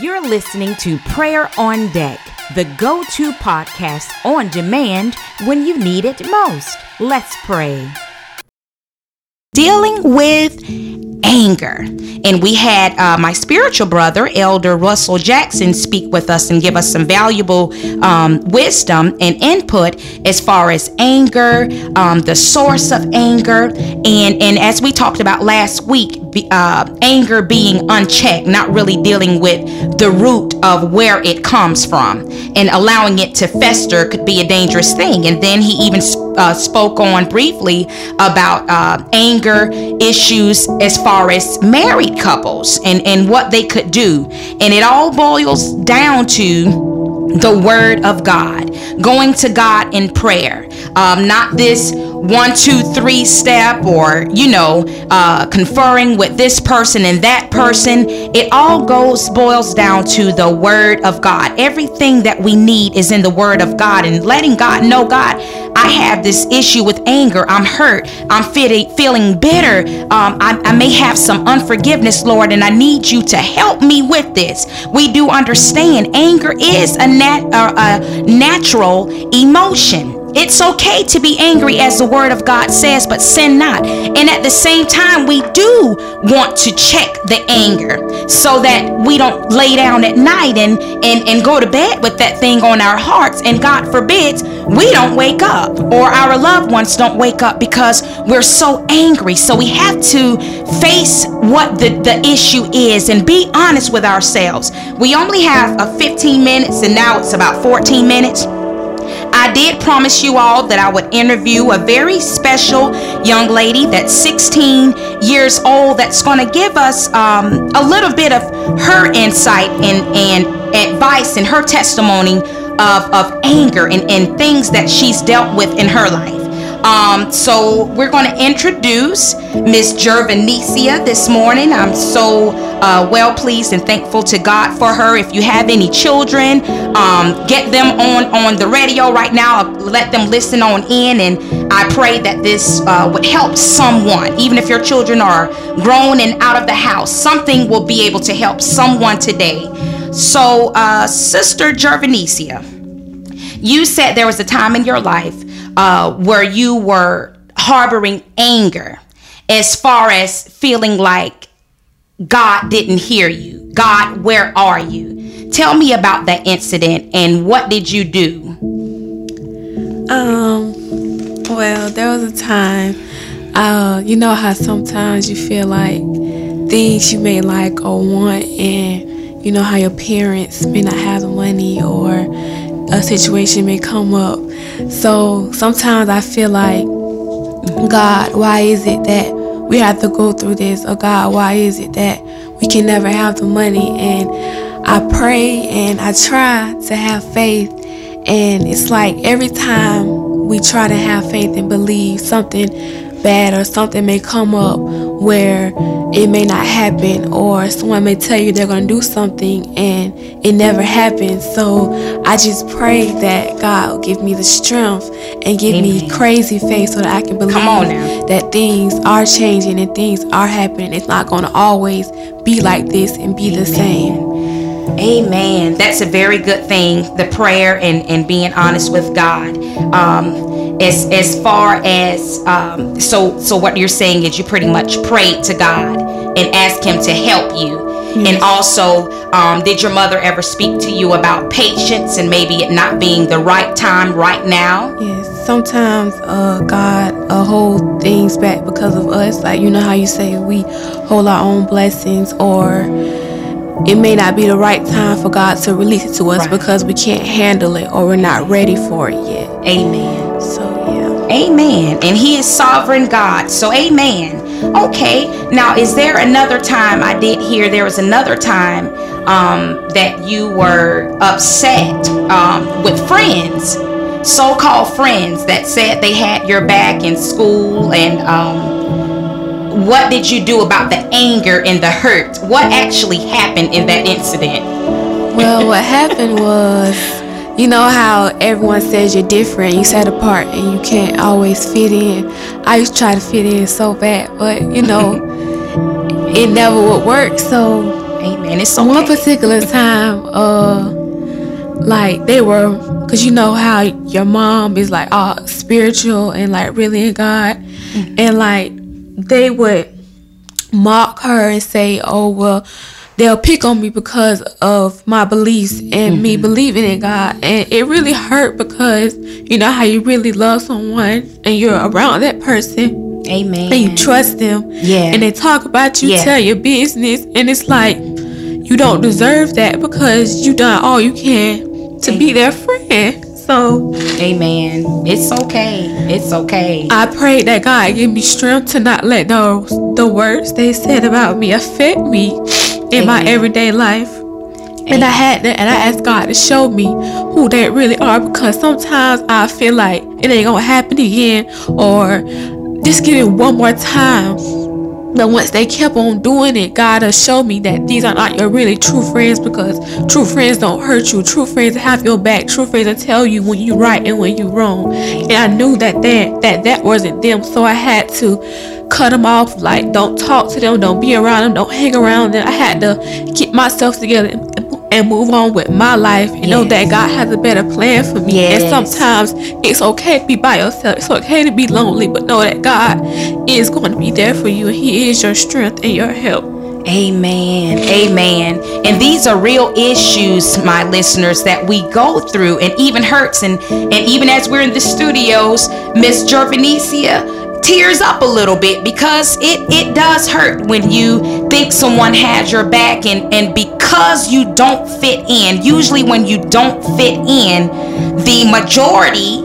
You're listening to Prayer on Deck, the go to podcast on demand when you need it most. Let's pray. Dealing with anger. And we had uh, my spiritual brother, Elder Russell Jackson, speak with us and give us some valuable um, wisdom and input as far as anger, um, the source of anger, and and as we talked about last week, uh, anger being unchecked, not really dealing with the root of where it comes from, and allowing it to fester could be a dangerous thing. And then he even uh, spoke on briefly about uh, anger issues as far as married couples and and what they could do, and it all boils down to the word of God, going to God in prayer, um, not this one, two, three step or, you know, uh, conferring with this person and that person. It all goes, boils down to the word of God. Everything that we need is in the word of God and letting God know, God, I have this issue with anger. I'm hurt. I'm feeling, bitter. Um, I, I may have some unforgiveness, Lord, and I need you to help me with this. We do understand anger is a, nat, uh, a natural emotion. It's okay to be angry, as the word of God says, but sin not. And at the same time, we do want to check the anger so that we don't lay down at night and, and, and go to bed with that thing on our hearts. And God forbids we don't wake up or our loved ones don't wake up because we're so angry. So we have to face what the, the issue is and be honest with ourselves. We only have a 15 minutes, and now it's about 14 minutes. I did promise you all that I would interview a very special young lady that's 16 years old that's going to give us um, a little bit of her insight and, and advice and her testimony of, of anger and, and things that she's dealt with in her life. Um, so we're going to introduce Miss Jervanicia this morning. I'm so uh, well pleased and thankful to God for her. If you have any children, um, get them on on the radio right now. Let them listen on in, and I pray that this uh, would help someone. Even if your children are grown and out of the house, something will be able to help someone today. So, uh, Sister Jervanicia, you said there was a time in your life uh, where you were harboring anger as far as feeling like God didn't hear you. God, where are you? Tell me about that incident and what did you do? Um, well, there was a time, uh, you know how sometimes you feel like things you may like or want, and you know how your parents may not have the money or a situation may come up. So sometimes I feel like, God, why is it that we have to go through this? Or God, why is it that we can never have the money? And I pray and I try to have faith. And it's like every time we try to have faith and believe something bad or something may come up where it may not happen or someone may tell you they're going to do something and it never happens so i just pray that god will give me the strength and give Amen. me crazy faith so that i can believe that things are changing and things are happening it's not going to always be like this and be Amen. the same Amen. That's a very good thing. The prayer and, and being honest with God. Um, as as far as um, so so what you're saying is you pretty much prayed to God and asked Him to help you. Yes. And also, um, did your mother ever speak to you about patience and maybe it not being the right time right now? Yes, sometimes uh, God uh, hold things back because of us. Like you know how you say we hold our own blessings, or it may not be the right time for God to release it to us right. because we can't handle it or we're not ready for it yet. Amen. Amen. And He is sovereign God. So, amen. Okay. Now, is there another time? I did hear there was another time um, that you were upset um, with friends, so called friends that said they had your back in school. And um, what did you do about the anger and the hurt? What actually happened in that incident? Well, what happened was you know how everyone says you're different, you set apart, and you can't always fit in. I used to try to fit in so bad, but you know, it never would work. So Amen. It's okay. One particular time, uh, like they were, cause you know how your mom is like all spiritual and like really in God, mm-hmm. and like they would mock her and say, "Oh well." They'll pick on me because of my beliefs and mm-hmm. me believing in God. And it really hurt because you know how you really love someone and you're around that person Amen. And you trust them. Yeah. And they talk about you, yeah. tell your business, and it's like you don't deserve that because you done all you can to Amen. be their friend. So, Amen. It's okay. It's okay. I pray that God give me strength to not let those the words they said about me affect me in Amen. my everyday life. Amen. And I had to, and I asked God to show me who they really are because sometimes I feel like it ain't gonna happen again or just give it one more time but once they kept on doing it, God has showed me that these are not your really true friends because true friends don't hurt you. True friends have your back. True friends will tell you when you're right and when you're wrong. And I knew that that that, that wasn't them, so I had to cut them off. Like, don't talk to them, don't be around them, don't hang around them. I had to get myself together and move on with my life and yes. know that God has a better plan for me. Yes. And sometimes it's okay to be by yourself. It's okay to be lonely, but know that God is going to be there for you and He is your strength and your help. Amen. Amen. And these are real issues, my listeners, that we go through and even hurts. And, and even as we're in the studios, Miss Jervanesia, tears up a little bit because it it does hurt when you think someone has your back and and because you don't fit in usually when you don't fit in the majority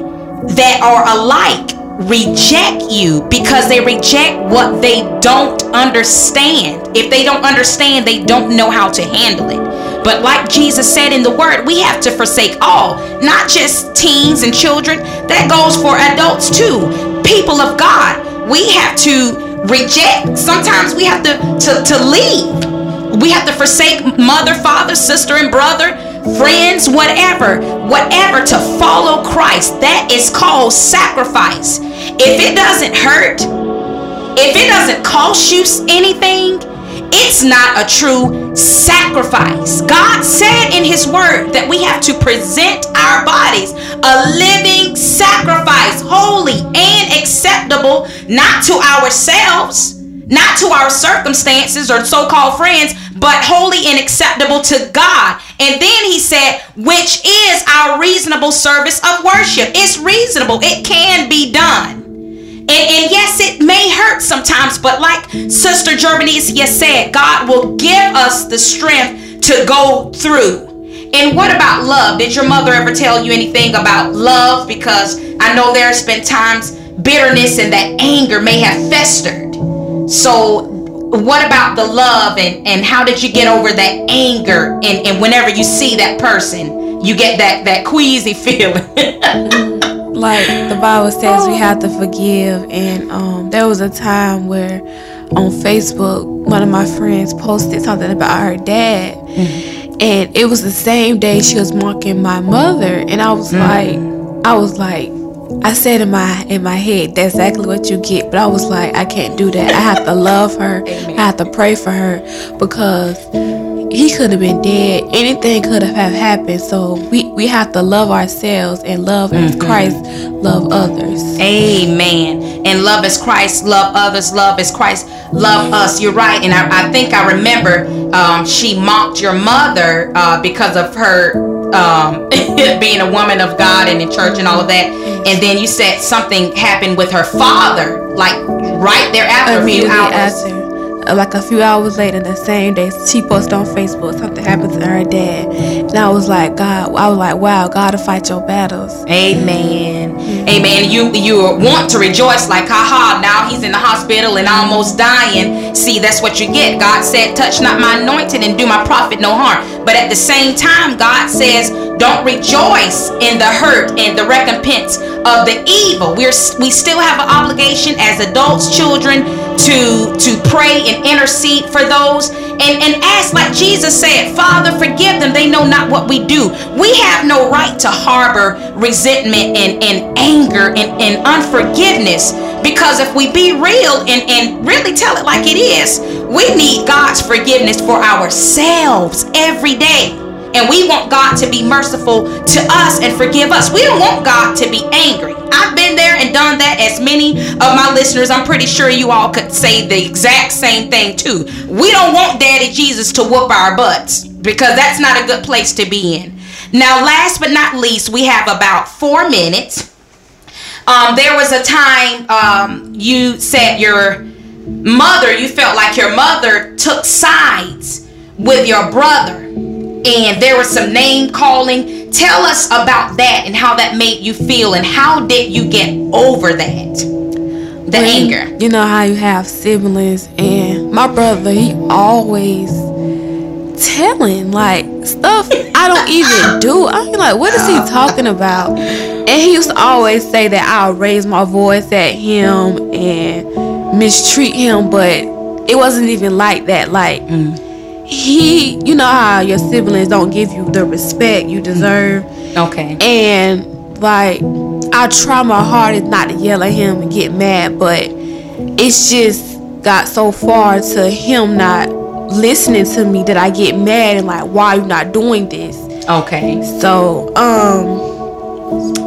that are alike reject you because they reject what they don't understand if they don't understand they don't know how to handle it but like Jesus said in the word, we have to forsake all, not just teens and children. That goes for adults too people of God, we have to reject. Sometimes we have to, to, to leave. We have to forsake mother, father, sister, and brother, friends, whatever, whatever to follow Christ. That is called sacrifice. If it doesn't hurt, if it doesn't cost you anything, it's not a true sacrifice. God said in His Word that we have to present our bodies a living sacrifice, holy and acceptable, not to ourselves, not to our circumstances or so called friends, but holy and acceptable to God. And then He said, which is our reasonable service of worship. It's reasonable, it can be done. And, and yes, it may hurt sometimes, but like Sister Jervanesia said, God will give us the strength to go through. And what about love? Did your mother ever tell you anything about love? Because I know there's been times bitterness and that anger may have festered. So, what about the love and, and how did you get over that anger? And, and whenever you see that person, you get that, that queasy feeling. like the Bible says we have to forgive and um, there was a time where on Facebook one of my friends posted something about her dad mm-hmm. and it was the same day she was mocking my mother and I was mm-hmm. like I was like I said in my in my head that's exactly what you get but I was like I can't do that I have to love her Amen. I have to pray for her because he could have been dead. Anything could have happened. So we, we have to love ourselves and love mm-hmm. as Christ love others. Amen. And love as Christ love others. Love as Christ love us. You're right. And I, I think I remember um, she mocked your mother uh, because of her um, being a woman of God and in church and all of that. And then you said something happened with her father, like right there after a few hours. After like a few hours later, the same day, she posted on Facebook something happened to her dad, and I was like, God, I was like, wow, God to fight your battles. Amen. Mm-hmm. Amen. You you want to rejoice like, haha, now he's in the hospital and almost dying. See, that's what you get. God said, touch not my anointed and do my prophet no harm. But at the same time, God says, don't rejoice in the hurt and the recompense of the evil. We're we still have an obligation as adults, children, to to pray and intercede for those and, and ask like Jesus said, Father, forgive them. They know not what we do. We have no right to harbor resentment and, and anger and, and unforgiveness because if we be real and, and really tell it like it is, we need God's forgiveness for ourselves every day. And we want God to be merciful to us and forgive us. We don't want God to be angry. I've been there and done that as many of my listeners, I'm pretty sure you all could say the exact same thing too. We don't want Daddy Jesus to whoop our butts because that's not a good place to be in. Now, last but not least, we have about four minutes. Um, there was a time um, you said your mother, you felt like your mother took sides with your brother and there was some name calling. Tell us about that and how that made you feel and how did you get over that? The when, anger. You know how you have siblings and my brother, he always telling like stuff I don't even do. I'm like, what is he talking about? And he used to always say that I'll raise my voice at him and mistreat him, but it wasn't even like that. Like mm he you know how your siblings don't give you the respect you deserve? Okay. And like i try my hardest not to yell at him and get mad but it's just got so far to him not listening to me that i get mad and like why are you not doing this? Okay. So um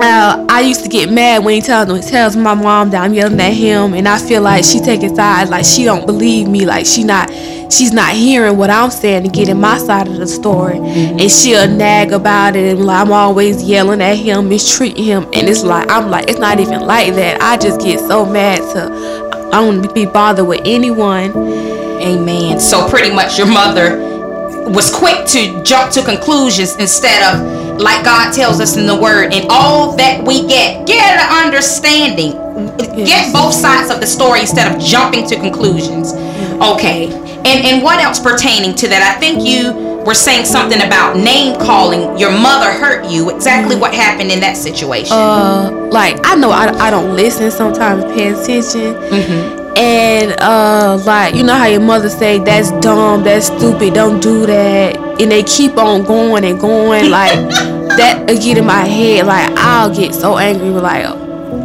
uh, I used to get mad when he tells tells my mom that I'm yelling at him, and I feel like she taking sides, like she don't believe me, like she not she's not hearing what I'm saying to get in my side of the story. And she'll nag about it and I'm always yelling at him, mistreating him. And it's like I'm like, it's not even like that. I just get so mad to I don't be bothered with anyone. Amen. So pretty much your mother was quick to jump to conclusions instead of like God tells us in the word and all that we get get an understanding yes. get both sides of the story instead of jumping to conclusions okay and and what else pertaining to that? I think you were saying something about name calling. Your mother hurt you. Exactly what happened in that situation? Uh, like I know I, I don't listen sometimes, pay attention. Mm-hmm. And uh, like you know how your mother say that's dumb, that's stupid, don't do that, and they keep on going and going like that. Get in my head, like I'll get so angry, like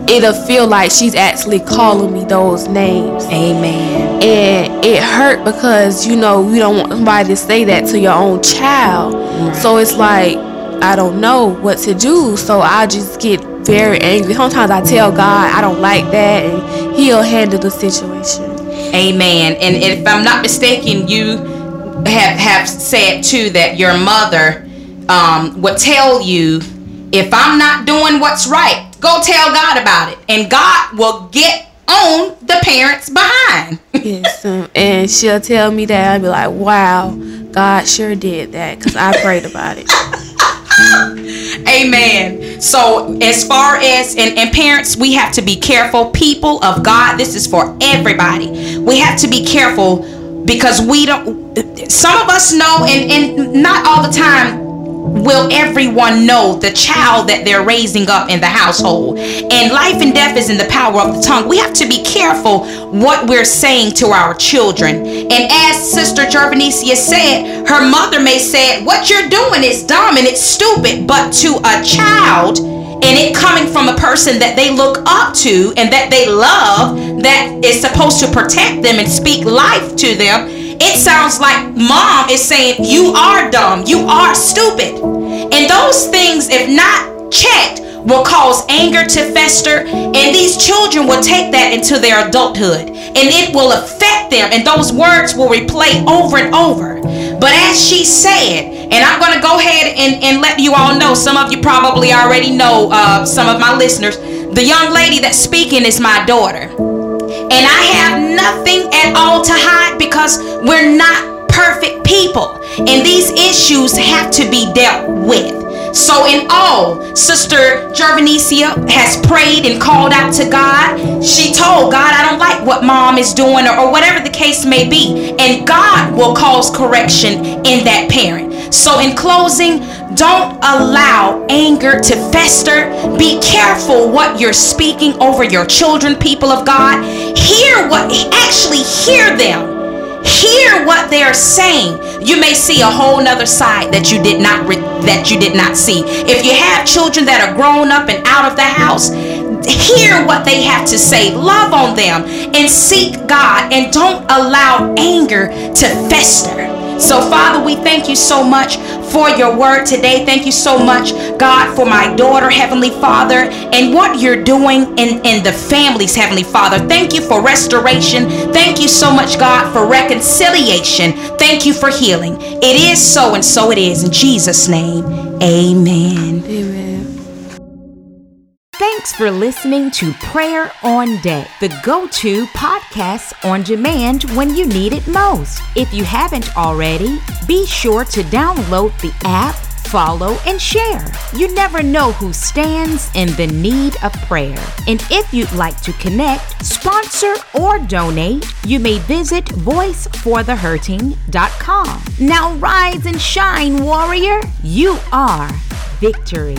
it'll feel like she's actually calling me those names. Amen. And it hurt because you know you don't want somebody to say that to your own child. Right. So it's like I don't know what to do. So I just get very angry. Sometimes I tell God I don't like that, and He'll handle the situation. Amen. And if I'm not mistaken, you have have said too that your mother um, would tell you if I'm not doing what's right, Go tell God about it, and God will get on the parents behind. yes, um, and she'll tell me that I'll be like, "Wow, God sure did that," because I prayed about it. Amen. So, as far as and, and parents, we have to be careful. People of God, this is for everybody. We have to be careful because we don't. Some of us know, and and not all the time will everyone know the child that they're raising up in the household. And life and death is in the power of the tongue. We have to be careful what we're saying to our children. And as Sister Jervanesia said, her mother may say, What you're doing is dumb and it's stupid, but to a child, and it coming from a person that they look up to and that they love, that is supposed to protect them and speak life to them, it sounds like mom is saying, You are dumb, you are stupid. And those things, if not checked, will cause anger to fester, and these children will take that into their adulthood, and it will affect them, and those words will replay over and over. But as she said, and I'm going to go ahead and, and let you all know, some of you probably already know, uh, some of my listeners, the young lady that's speaking is my daughter. And I have nothing at all to hide because we're not perfect people. And these issues have to be dealt with. So, in all, Sister Jervanesia has prayed and called out to God. She told God, I don't like what mom is doing, or, or, whatever the case may be. And God will cause correction in that parent. So, in closing, don't allow anger to fester. Be careful what you're speaking over your children, people of God. Hear what, actually hear them hear what they're saying, you may see a whole nother side that you did not re- that you did not see. If you have children that are grown up and out of the house, hear what they have to say, love on them, and seek God, and don't allow anger to fester. So, Father, we thank you so much for your word today. Thank you so much, God, for my daughter, Heavenly Father, and what you're doing in, in the families, Heavenly Father. Thank you for restoration. Thank you so much, God, for reconciliation. Thank you for healing. It is so, and so it is. In Jesus' name, amen. Amen. Thanks for listening to Prayer on Deck, the go to podcast on demand when you need it most. If you haven't already, be sure to download the app, follow, and share. You never know who stands in the need of prayer. And if you'd like to connect, sponsor, or donate, you may visit voiceforthehurting.com. Now rise and shine, warrior. You are victory.